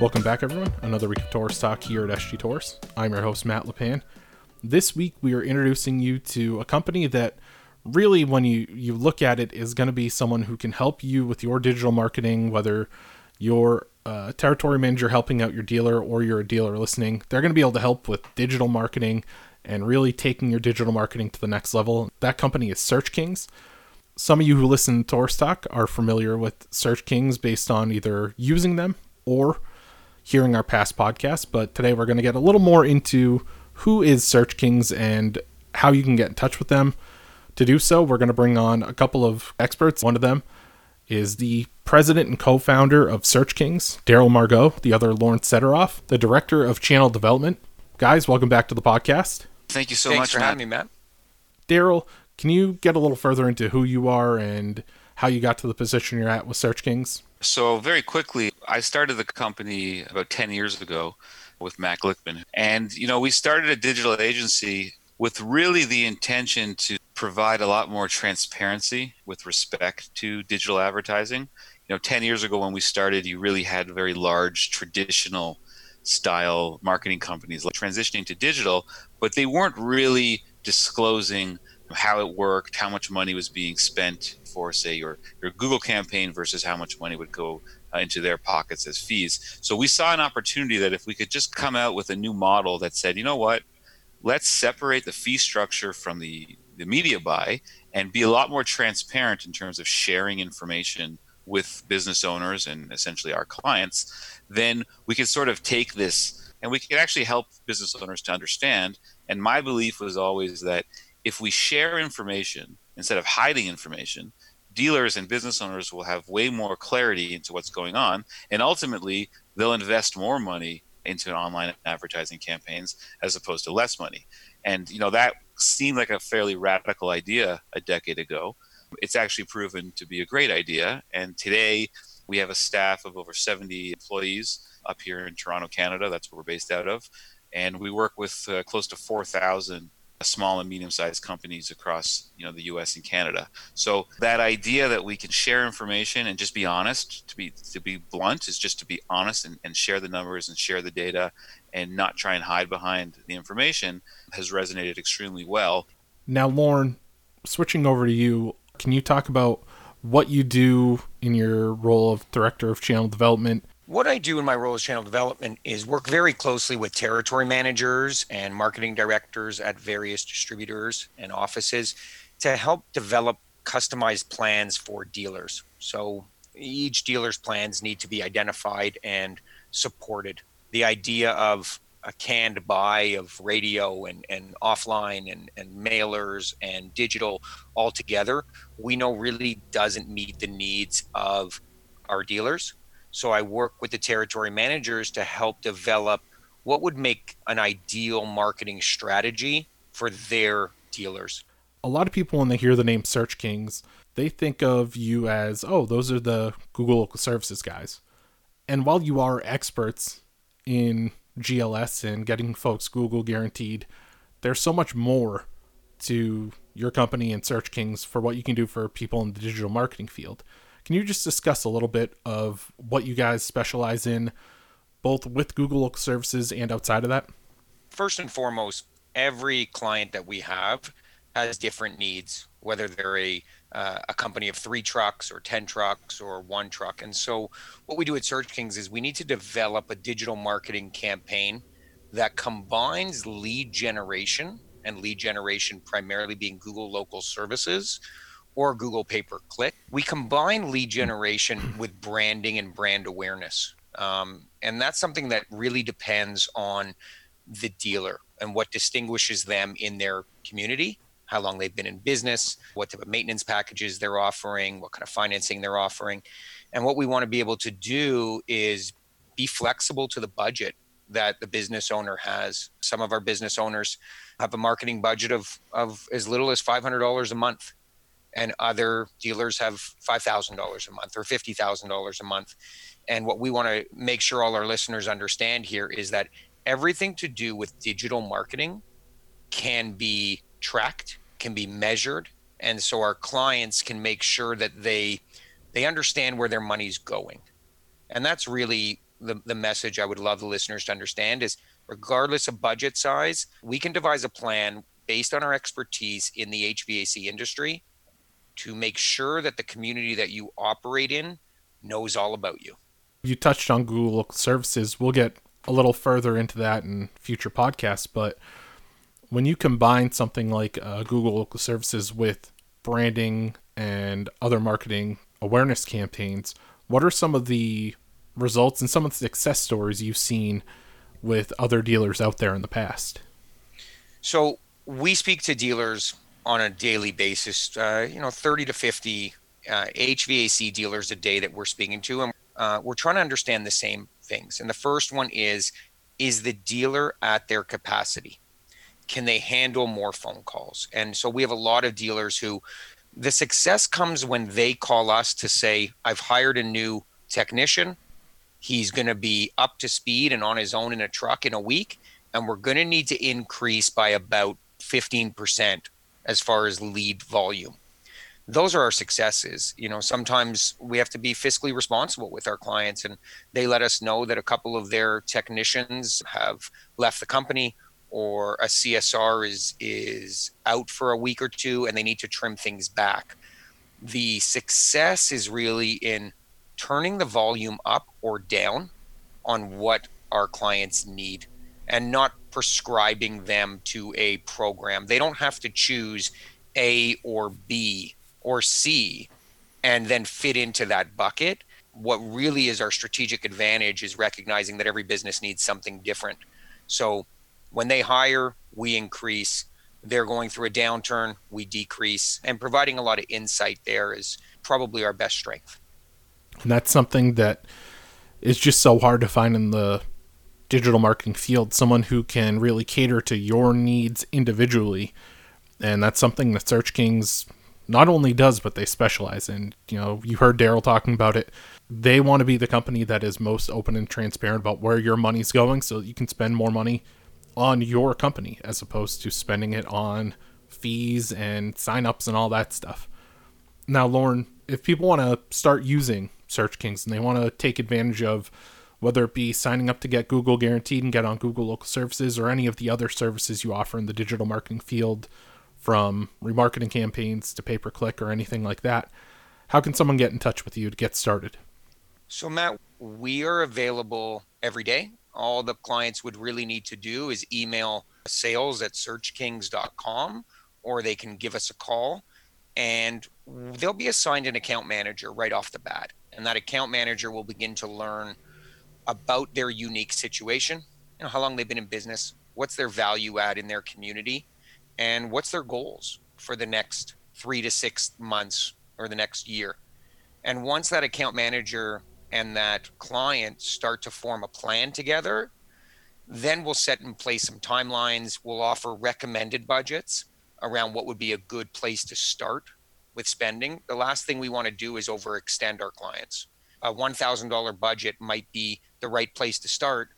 Welcome back, everyone. Another week of Torrice Talk here at SG Torrice. I'm your host, Matt LePan. This week, we are introducing you to a company that really, when you, you look at it, is going to be someone who can help you with your digital marketing, whether you're a uh, territory manager helping out your dealer or you're a dealer listening. They're going to be able to help with digital marketing and really taking your digital marketing to the next level. That company is Search Kings. Some of you who listen to Torrice Talk are familiar with Search Kings based on either using them or hearing our past podcasts, but today we're going to get a little more into who is Search Kings and how you can get in touch with them. To do so, we're going to bring on a couple of experts. One of them is the president and co-founder of Search Kings, Daryl Margot, the other Lawrence Sederoff, the director of channel development. Guys, welcome back to the podcast. Thank you so Thanks much for Matt. having me, Matt. Daryl, can you get a little further into who you are and how you got to the position you're at with Search Kings? So, very quickly, I started the company about 10 years ago with Matt Glickman. And, you know, we started a digital agency with really the intention to provide a lot more transparency with respect to digital advertising. You know, 10 years ago when we started, you really had very large traditional style marketing companies like transitioning to digital, but they weren't really disclosing how it worked, how much money was being spent for, say, your, your Google campaign versus how much money would go uh, into their pockets as fees. So we saw an opportunity that if we could just come out with a new model that said, you know what, let's separate the fee structure from the, the media buy and be a lot more transparent in terms of sharing information with business owners and essentially our clients, then we could sort of take this and we could actually help business owners to understand. And my belief was always that if we share information instead of hiding information, dealers and business owners will have way more clarity into what's going on. And ultimately, they'll invest more money into online advertising campaigns as opposed to less money. And, you know, that seemed like a fairly radical idea a decade ago. It's actually proven to be a great idea. And today, we have a staff of over 70 employees up here in Toronto, Canada. That's where we're based out of. And we work with uh, close to 4,000 small and medium-sized companies across you know the US and Canada. So that idea that we can share information and just be honest, to be to be blunt, is just to be honest and, and share the numbers and share the data and not try and hide behind the information has resonated extremely well. Now, Lauren, switching over to you, can you talk about what you do in your role of director of channel development What I do in my role as channel development is work very closely with territory managers and marketing directors at various distributors and offices to help develop customized plans for dealers. So each dealer's plans need to be identified and supported. The idea of a canned buy of radio and, and offline and, and mailers and digital all together, we know really doesn't meet the needs of our dealers. So I work with the territory managers to help develop what would make an ideal marketing strategy for their dealers. a lot of people when they hear the name search kings they think of you as oh those are the google local services guys and while you are experts in gls and getting folks google guaranteed there's so much more to your company and search kings for what you can do for people in the digital marketing field can you just discuss a little bit of what you guys specialize in both with google local services and outside of that First and foremost, every client that we have has different needs, whether they're a uh, a company of three trucks or 10 trucks or one truck. And so, what we do at Search Kings is we need to develop a digital marketing campaign that combines lead generation and lead generation primarily being Google local services or Google pay per click. We combine lead generation with branding and brand awareness. Um, and that's something that really depends on the dealer and what distinguishes them in their community how long they've been in business, what type of maintenance packages they're offering, what kind of financing they're offering. And what we want to be able to do is be flexible to the budget that the business owner has. Some of our business owners have a marketing budget of, of as little as $500 a month, and other dealers have $5,000 a month or $50,000 a month. And what we want to make sure all our listeners understand here is that everything to do with digital marketing can be tracked, can be measured, and so our clients can make sure that they they understand where their money's going. And that's really the, the message I would love the listeners to understand is regardless of budget size, we can devise a plan based on our expertise in the HVAC industry to make sure that the community that you operate in knows all about you. You touched on Google Services. We'll get a little further into that in future podcasts, but when you combine something like uh, Google Local Services with branding and other marketing awareness campaigns, what are some of the results and some of the success stories you've seen with other dealers out there in the past? So we speak to dealers on a daily basis. Uh, you know, 30 to 50 uh, HVAC dealers a day that we're speaking to, and uh, we're trying to understand the same things. And the first one is: is the dealer at their capacity? Can they handle more phone calls? And so we have a lot of dealers who the success comes when they call us to say, I've hired a new technician. He's going to be up to speed and on his own in a truck in a week. And we're going to need to increase by about 15% as far as lead volume. Those are our successes. You know, sometimes we have to be fiscally responsible with our clients, and they let us know that a couple of their technicians have left the company or a CSR is is out for a week or two and they need to trim things back. The success is really in turning the volume up or down on what our clients need and not prescribing them to a program. They don't have to choose A or B or C and then fit into that bucket. What really is our strategic advantage is recognizing that every business needs something different. So when they hire, we increase. They're going through a downturn, we decrease. And providing a lot of insight there is probably our best strength. And that's something that is just so hard to find in the digital marketing field someone who can really cater to your needs individually. And that's something that Search Kings not only does, but they specialize in. You know, you heard Daryl talking about it. They want to be the company that is most open and transparent about where your money's going so you can spend more money on your company as opposed to spending it on fees and signups and all that stuff. Now, Lauren, if people want to start using Search Kings and they want to take advantage of whether it be signing up to get Google Guaranteed and get on Google Local Services or any of the other services you offer in the digital marketing field, from remarketing campaigns to pay per click or anything like that, how can someone get in touch with you to get started? So, Matt, we are available every day all the clients would really need to do is email sales at searchkings.com or they can give us a call and they'll be assigned an account manager right off the bat. And that account manager will begin to learn about their unique situation, you know, how long they've been in business, what's their value add in their community, and what's their goals for the next three to six months or the next year. And once that account manager and that client start to form a plan together, then we'll set in place some timelines. We'll offer recommended budgets around what would be a good place to start with spending. The last thing we want to do is overextend our clients. A $1,000 budget might be the right place to start,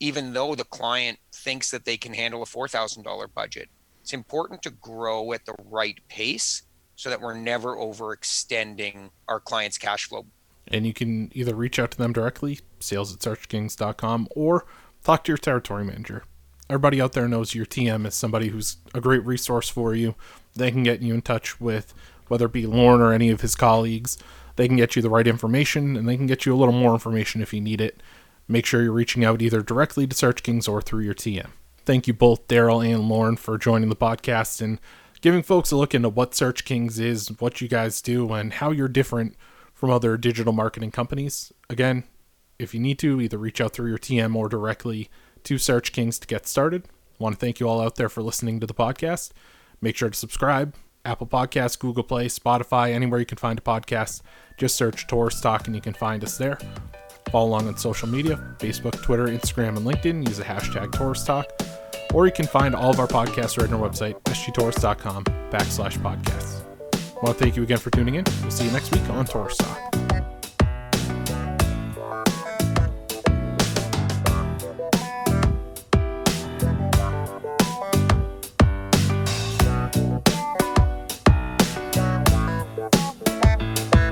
even though the client thinks that they can handle a $4,000 budget. It's important to grow at the right pace so that we're never overextending our clients' cash flow and you can either reach out to them directly, sales at searchkings.com, or talk to your territory manager. Everybody out there knows your TM is somebody who's a great resource for you. They can get you in touch with whether it be Lauren or any of his colleagues. They can get you the right information and they can get you a little more information if you need it. Make sure you're reaching out either directly to Search Kings or through your TM. Thank you both, Daryl and Lauren, for joining the podcast and giving folks a look into what Search Kings is, what you guys do, and how you're different from other digital marketing companies. Again, if you need to, either reach out through your TM or directly to Search Kings to get started. I want to thank you all out there for listening to the podcast. Make sure to subscribe. Apple Podcasts, Google Play, Spotify, anywhere you can find a podcast. Just search Torrice Talk and you can find us there. Follow along on social media Facebook, Twitter, Instagram, and LinkedIn. Use the hashtag Torrice Talk. Or you can find all of our podcasts right on our website, sgtorrice.com backslash podcasts. To thank you again for tuning in. We'll see you next week on Torrice Talk.